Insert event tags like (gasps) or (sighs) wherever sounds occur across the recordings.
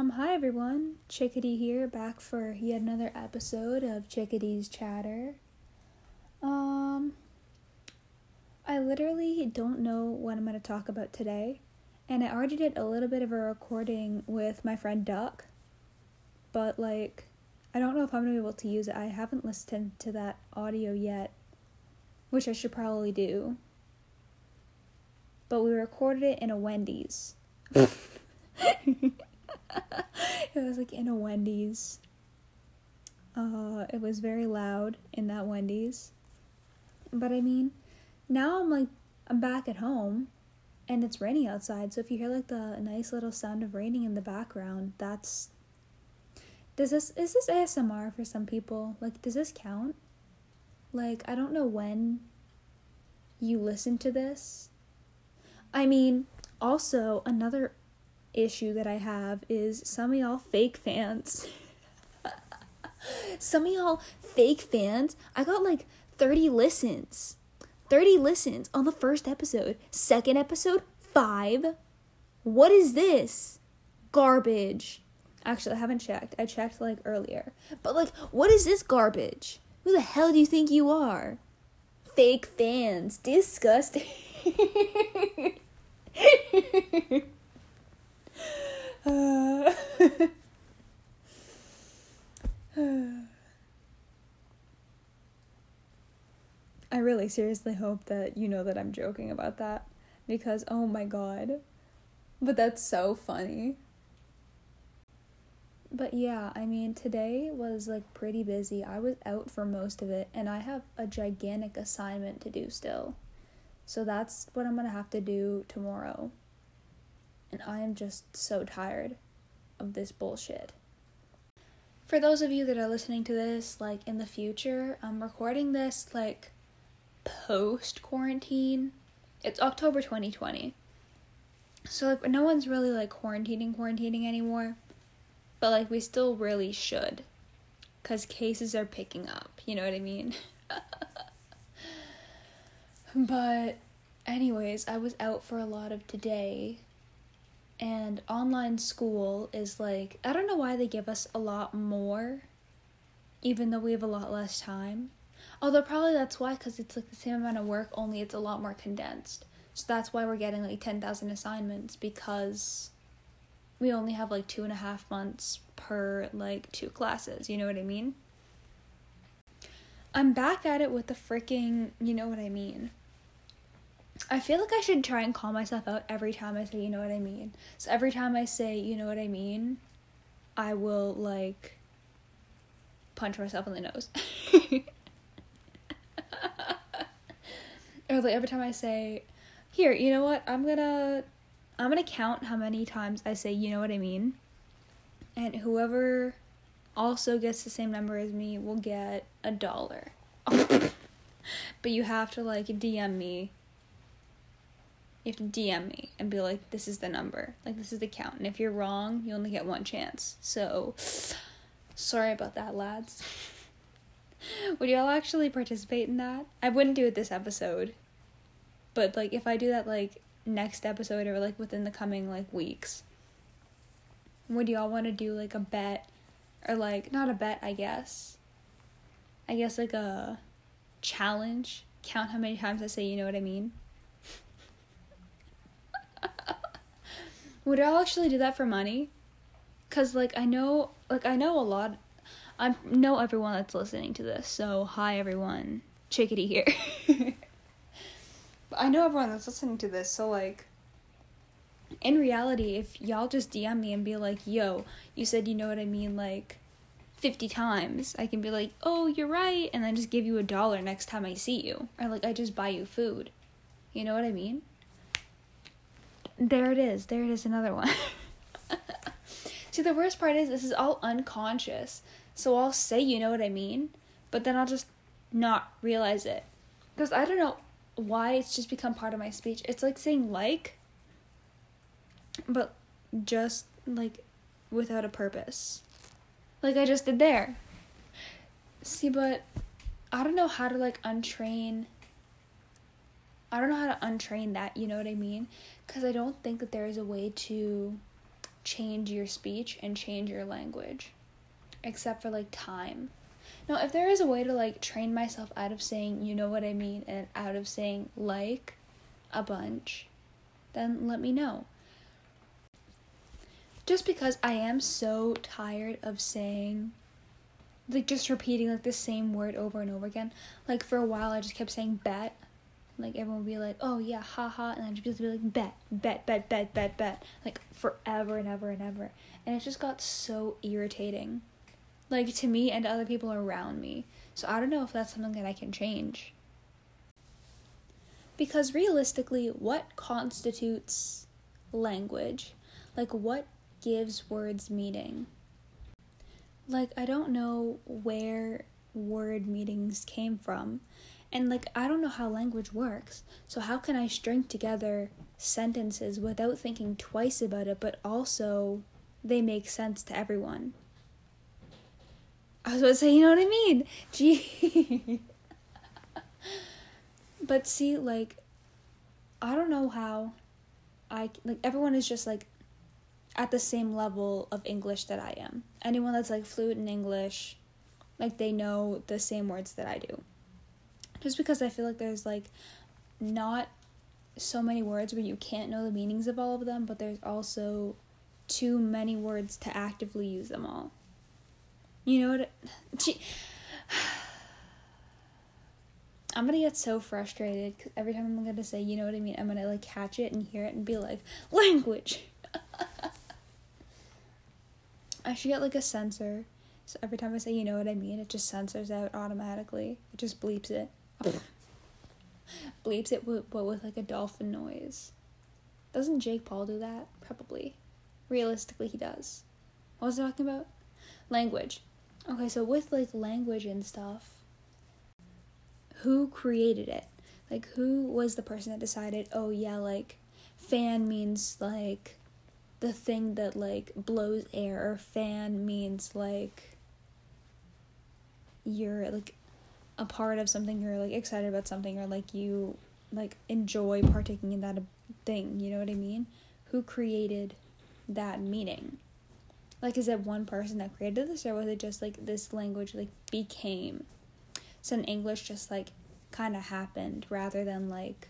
Um, hi everyone, Chickadee here, back for yet another episode of Chickadee's Chatter. Um, I literally don't know what I'm going to talk about today, and I already did a little bit of a recording with my friend Duck, but like, I don't know if I'm going to be able to use it. I haven't listened to that audio yet, which I should probably do. But we recorded it in a Wendy's. (laughs) (laughs) (laughs) it was like in a Wendy's. Uh, it was very loud in that Wendy's. But I mean, now I'm like, I'm back at home and it's raining outside. So if you hear like the nice little sound of raining in the background, that's. Does this. Is this ASMR for some people? Like, does this count? Like, I don't know when you listen to this. I mean, also, another issue that I have is some of y'all fake fans. (laughs) some of y'all fake fans. I got like 30 listens. 30 listens on the first episode. Second episode, 5. What is this? Garbage. Actually, I haven't checked. I checked like earlier. But like, what is this garbage? Who the hell do you think you are? Fake fans. Disgusting. (laughs) (sighs) I really seriously hope that you know that I'm joking about that because oh my god. But that's so funny. But yeah, I mean, today was like pretty busy. I was out for most of it, and I have a gigantic assignment to do still. So that's what I'm gonna have to do tomorrow and I am just so tired of this bullshit. For those of you that are listening to this, like in the future, I'm recording this like post quarantine. It's October 2020. So like no one's really like quarantining quarantining anymore. But like we still really should cuz cases are picking up, you know what I mean? (laughs) but anyways, I was out for a lot of today and online school is like I don't know why they give us a lot more even though we have a lot less time. Although probably that's why cuz it's like the same amount of work only it's a lot more condensed. So that's why we're getting like 10,000 assignments because we only have like two and a half months per like two classes, you know what I mean? I'm back at it with the freaking, you know what I mean. I feel like I should try and call myself out every time I say, you know what I mean. So every time I say, you know what I mean, I will like punch myself in the nose. (laughs) or like every time I say, here, you know what? I'm gonna I'm gonna count how many times I say, you know what I mean. And whoever also gets the same number as me will get a dollar. (laughs) but you have to like DM me you have to DM me and be like, this is the number. Like, this is the count. And if you're wrong, you only get one chance. So, sorry about that, lads. (laughs) Would y'all actually participate in that? I wouldn't do it this episode. But, like, if I do that, like, next episode or, like, within the coming, like, weeks, would y'all want to do, like, a bet? Or, like, not a bet, I guess. I guess, like, a challenge. Count how many times I say, you know what I mean? Would I actually do that for money? Cause like I know, like I know a lot. I know everyone that's listening to this. So hi everyone, Chickadee here. (laughs) I know everyone that's listening to this. So like, in reality, if y'all just DM me and be like, "Yo, you said you know what I mean," like. 50 times i can be like oh you're right and then just give you a dollar next time i see you or like i just buy you food you know what i mean there it is. There it is, another one. (laughs) See, the worst part is this is all unconscious. So I'll say, you know what I mean, but then I'll just not realize it. Because I don't know why it's just become part of my speech. It's like saying like, but just like without a purpose. Like I just did there. See, but I don't know how to like untrain I don't know how to untrain that, you know what I mean? Because I don't think that there is a way to change your speech and change your language except for like time. Now, if there is a way to like train myself out of saying, you know what I mean, and out of saying like a bunch, then let me know. Just because I am so tired of saying, like, just repeating like the same word over and over again. Like, for a while, I just kept saying bet. Like, everyone would be like, oh yeah, haha. And I'd just be like, bet, bet, bet, bet, bet, bet. Like, forever and ever and ever. And it just got so irritating like to me and to other people around me. So I don't know if that's something that I can change. Because realistically, what constitutes language? Like, what gives words meaning? Like, I don't know where word meanings came from. And, like, I don't know how language works. So, how can I string together sentences without thinking twice about it, but also they make sense to everyone? I was about to say, you know what I mean? (laughs) Gee. but see, like, I don't know how I, like, everyone is just, like, at the same level of English that I am. Anyone that's, like, fluent in English, like, they know the same words that I do. Just because I feel like there's, like, not so many words where you can't know the meanings of all of them, but there's also too many words to actively use them all. You know what? (sighs) (sighs) I'm gonna get so frustrated because every time I'm gonna say, you know what I mean, I'm gonna like catch it and hear it and be like, language. (laughs) I should get like a sensor. So every time I say, you know what I mean, it just censors out automatically. It just bleeps it. Bleeps it, with, but with like a dolphin noise. Doesn't Jake Paul do that? Probably. Realistically, he does. What was I talking about? Language. Okay, so with like language and stuff, who created it? Like who was the person that decided, "Oh yeah, like fan means like the thing that like blows air or fan means like you're like a part of something you're like excited about something or like you like enjoy partaking in that thing you know what i mean? Who created that meaning? Like is it one person that created this or was it just like this language like became? So in english just like kind of happened rather than like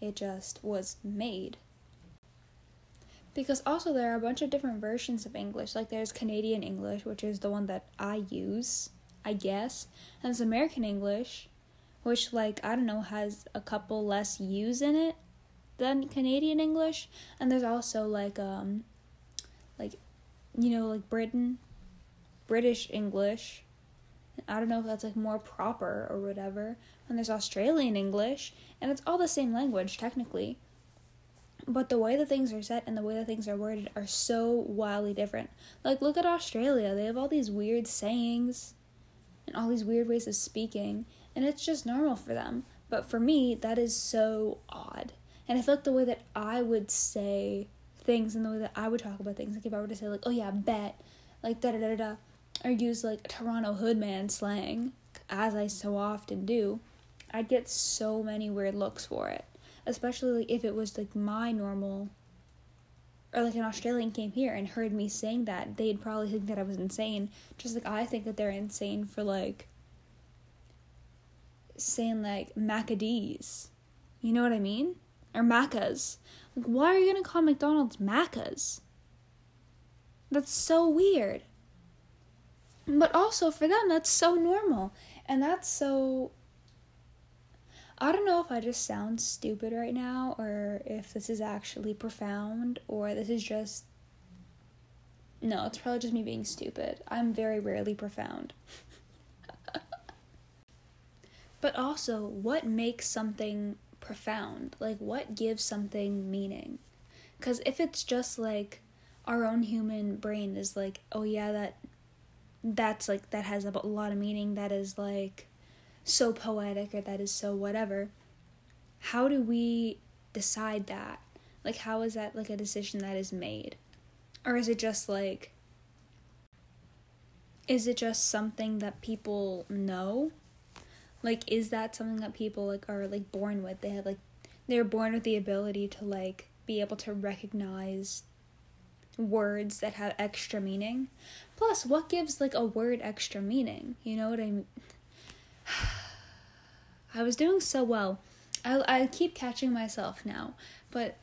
it just was made. Because also there are a bunch of different versions of english. Like there's canadian english which is the one that i use i guess and there's american english which like i don't know has a couple less u's in it than canadian english and there's also like um like you know, like Britain, British English. I don't know if that's like more proper or whatever. And there's Australian English, and it's all the same language technically. But the way that things are set and the way that things are worded are so wildly different. Like, look at Australia. They have all these weird sayings and all these weird ways of speaking, and it's just normal for them. But for me, that is so odd. And I feel like the way that I would say things and the way that I would talk about things. Like if I were to say like, oh yeah, bet, like da da da da, or use like Toronto hoodman slang, as I so often do, I'd get so many weird looks for it. Especially like, if it was like my normal or like an Australian came here and heard me saying that, they'd probably think that I was insane. Just like I think that they're insane for like saying like Maccadees. You know what I mean? Or Maccas. Like, why are you gonna call McDonald's Macca's? That's so weird. But also for them, that's so normal. And that's so. I don't know if I just sound stupid right now or if this is actually profound or this is just. No, it's probably just me being stupid. I'm very rarely profound. (laughs) but also, what makes something profound? Like, what gives something meaning? Because if it's just like our own human brain is like, oh yeah, that that's like that has a lot of meaning, that is like so poetic or that is so whatever. How do we decide that? Like, how is that like a decision that is made? Or is it just like, is it just something that people know like is that something that people like are like born with they have like they're born with the ability to like be able to recognize words that have extra meaning. Plus, what gives like a word extra meaning? You know what I mean? (sighs) I was doing so well. I I keep catching myself now, but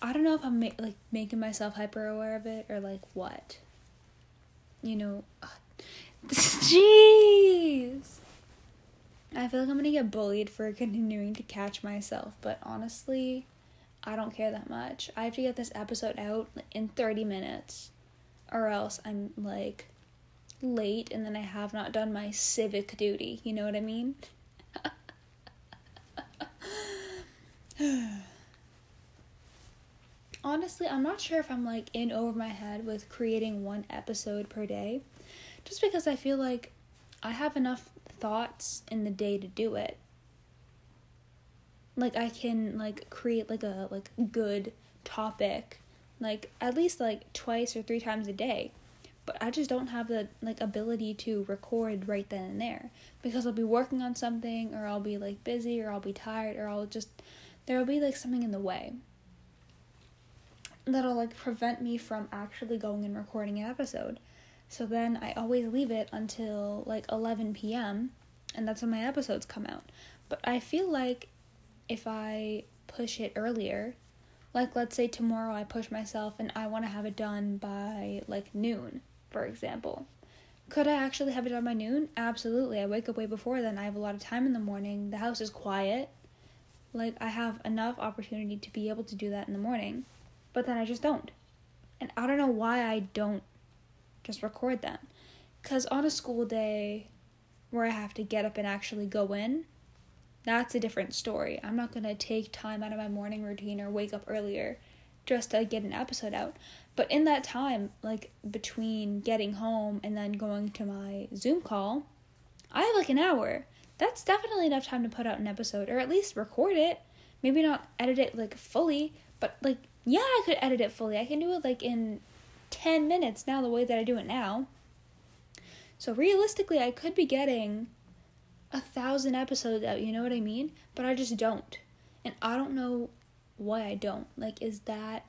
I don't know if I'm ma- like making myself hyper aware of it or like what. You know, (sighs) jeez. I feel like I'm gonna get bullied for (laughs) continuing to catch myself, but honestly, I don't care that much. I have to get this episode out in 30 minutes, or else I'm like late and then I have not done my civic duty. You know what I mean? (sighs) Honestly, I'm not sure if I'm like in over my head with creating one episode per day, just because I feel like I have enough thoughts in the day to do it. Like I can like create like a like good topic like at least like twice or three times a day. But I just don't have the like ability to record right then and there because I'll be working on something or I'll be like busy or I'll be tired or I'll just there'll be like something in the way that'll like prevent me from actually going and recording an episode. So then I always leave it until like 11 p.m. and that's when my episodes come out. But I feel like if I push it earlier, like let's say tomorrow I push myself and I want to have it done by like noon, for example. Could I actually have it done by noon? Absolutely. I wake up way before then. I have a lot of time in the morning. The house is quiet. Like I have enough opportunity to be able to do that in the morning. But then I just don't. And I don't know why I don't just record them. Because on a school day where I have to get up and actually go in, that's a different story. I'm not going to take time out of my morning routine or wake up earlier just to get an episode out. But in that time, like between getting home and then going to my Zoom call, I have like an hour. That's definitely enough time to put out an episode or at least record it. Maybe not edit it like fully, but like, yeah, I could edit it fully. I can do it like in 10 minutes now, the way that I do it now. So realistically, I could be getting a thousand episodes out, you know what I mean? But I just don't. And I don't know why I don't. Like, is that.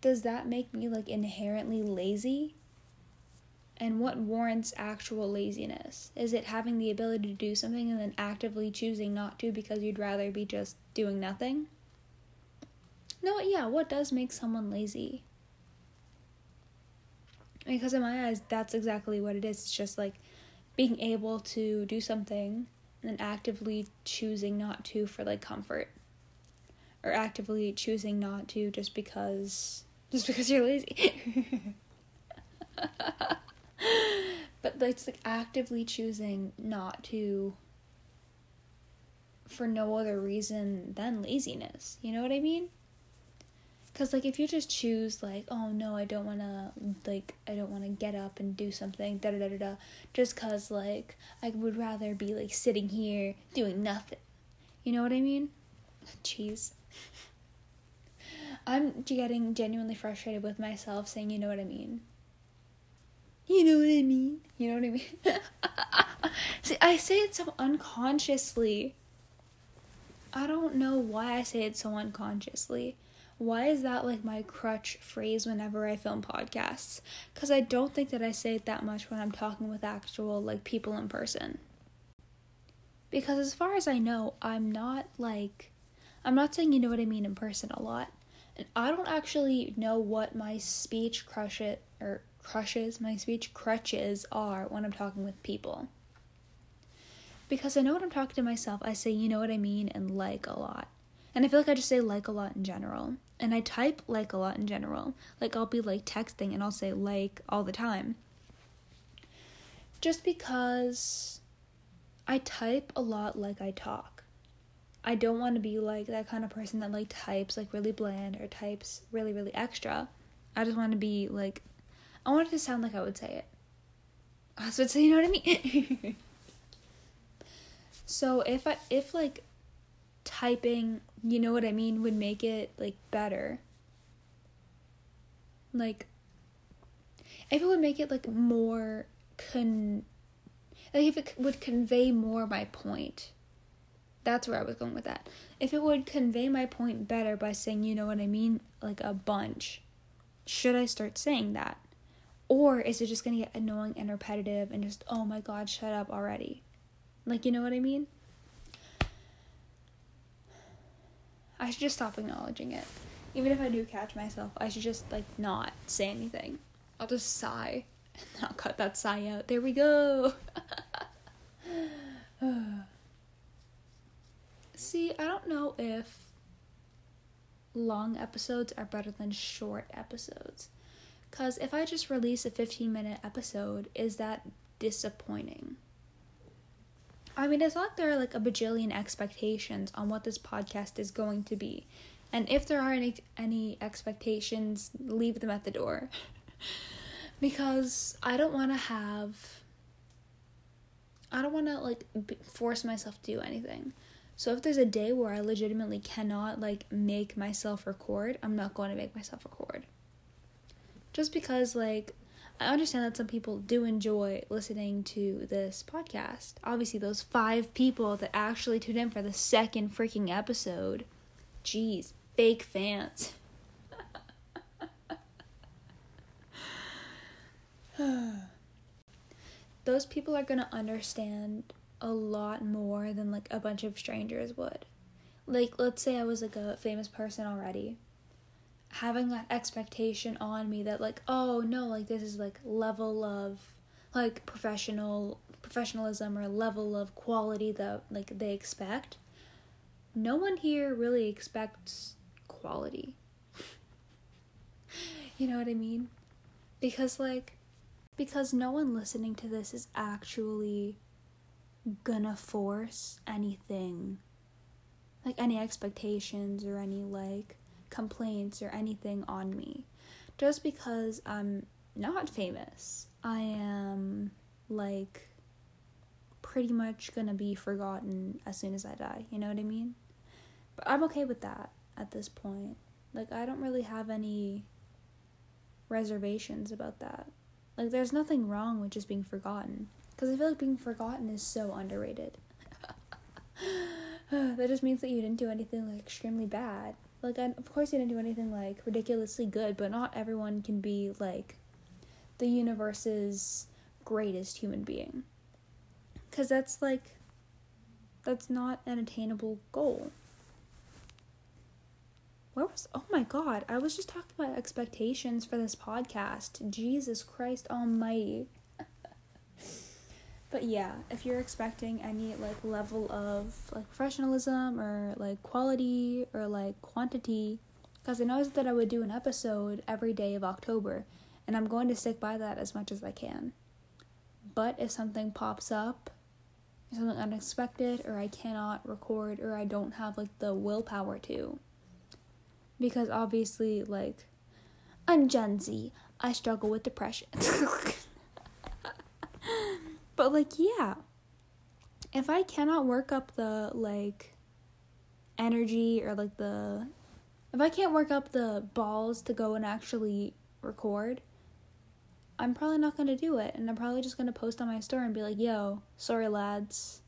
Does that make me like inherently lazy? And what warrants actual laziness? Is it having the ability to do something and then actively choosing not to because you'd rather be just doing nothing? No, yeah, what does make someone lazy? Because in my eyes, that's exactly what it is. It's just like being able to do something and then actively choosing not to for like comfort. Or actively choosing not to just because just because you're lazy. but it's like actively choosing not to for no other reason than laziness. You know what I mean? Cause like if you just choose like oh no I don't wanna like I don't wanna get up and do something da da da da just cause like I would rather be like sitting here doing nothing, you know what I mean? Jeez. I'm getting genuinely frustrated with myself saying you know what I mean. You know what I mean? You know what I mean? (laughs) See, I say it so unconsciously. I don't know why I say it so unconsciously. Why is that like my crutch phrase whenever I film podcasts? Because I don't think that I say it that much when I'm talking with actual like people in person. Because as far as I know, I'm not like I'm not saying you know what I mean in person a lot. And I don't actually know what my speech crush it or crushes, my speech crutches are when I'm talking with people. Because I know when I'm talking to myself, I say, you know what I mean, and like a lot. And I feel like I just say like a lot in general. And I type like a lot in general. Like I'll be like texting and I'll say like all the time. Just because I type a lot like I talk. I don't want to be like that kind of person that like types like really bland or types really really extra. I just want to be like I want it to sound like I would say it. I would say, you know what I mean? (laughs) so if I if like typing, you know what I mean, would make it like better. Like if it would make it like more con like if it would convey more my point. That's where I was going with that. If it would convey my point better by saying, you know what I mean, like a bunch, should I start saying that? Or is it just gonna get annoying and repetitive and just, oh my god, shut up already? Like, you know what I mean? I should just stop acknowledging it. Even if I do catch myself, I should just, like, not say anything. I'll just sigh. (laughs) And I'll cut that sigh out. There we go. (laughs) See, I don't know if long episodes are better than short episodes. Because if I just release a 15 minute episode, is that disappointing? I mean, it's not like there are like a bajillion expectations on what this podcast is going to be. And if there are any, any expectations, leave them at the door. (laughs) because I don't want to have. I don't want to like force myself to do anything. So if there's a day where I legitimately cannot like make myself record, I'm not going to make myself record. Just because like I understand that some people do enjoy listening to this podcast. Obviously, those five people that actually tuned in for the second freaking episode. Jeez, fake fans. (laughs) (sighs) those people are going to understand a lot more than like a bunch of strangers would. Like, let's say I was like a famous person already. Having that expectation on me that, like, oh no, like this is like level of like professional professionalism or level of quality that like they expect. No one here really expects quality. (laughs) you know what I mean? Because like because no one listening to this is actually gonna force anything like any expectations or any like complaints or anything on me just because I'm not famous. I am like pretty much gonna be forgotten as soon as I die, you know what I mean? But I'm okay with that at this point. Like I don't really have any reservations about that. Like there's nothing wrong with just being forgotten. Because I feel like being forgotten is so underrated. (sighs) that just means that you didn't do anything like extremely bad. Like, I, of course, you didn't do anything like ridiculously good, but not everyone can be like the universe's greatest human being. Because that's like, that's not an attainable goal. Where was, oh my god, I was just talking about expectations for this podcast. Jesus Christ Almighty. But yeah, if you're expecting any like level of like professionalism or like quality or like quantity, because I know that I would do an episode every day of October, and I'm going to stick by that as much as I can. But if something pops up, something unexpected, or I cannot record, or I don't have like the willpower to, because obviously, like, I'm Gen Z, I struggle with depression. (laughs) But like yeah. If I cannot work up the like energy or like the if I can't work up the balls to go and actually record, I'm probably not to do it and I'm probably just to post on my story and be like, "Yo, sorry lads.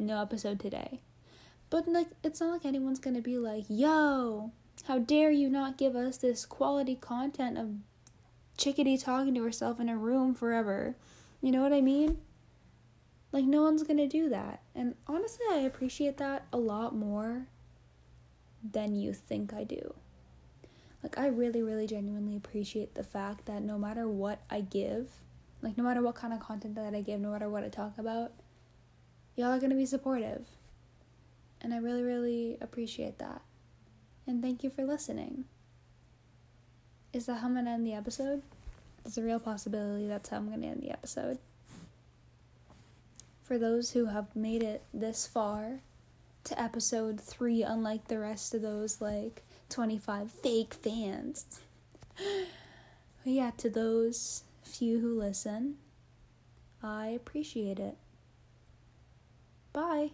No episode today." But like it's not like anyone's to be like, "Yo, how dare you not give us this quality content of chickadee talking to herself in a room forever?" You know what I mean? Like, no one's gonna do that. And honestly, I appreciate that a lot more than you think I do. Like, I really, really genuinely appreciate the fact that no matter what I give, like, no matter what kind of content that I give, no matter what I talk about, y'all are gonna be supportive. And I really, really appreciate that. And thank you for listening. Is that how I'm gonna end the episode? There's a real possibility that's how I'm going to end the episode. For those who have made it this far to episode 3, unlike the rest of those like 25 fake fans. (gasps) yeah, to those few who listen, I appreciate it. Bye.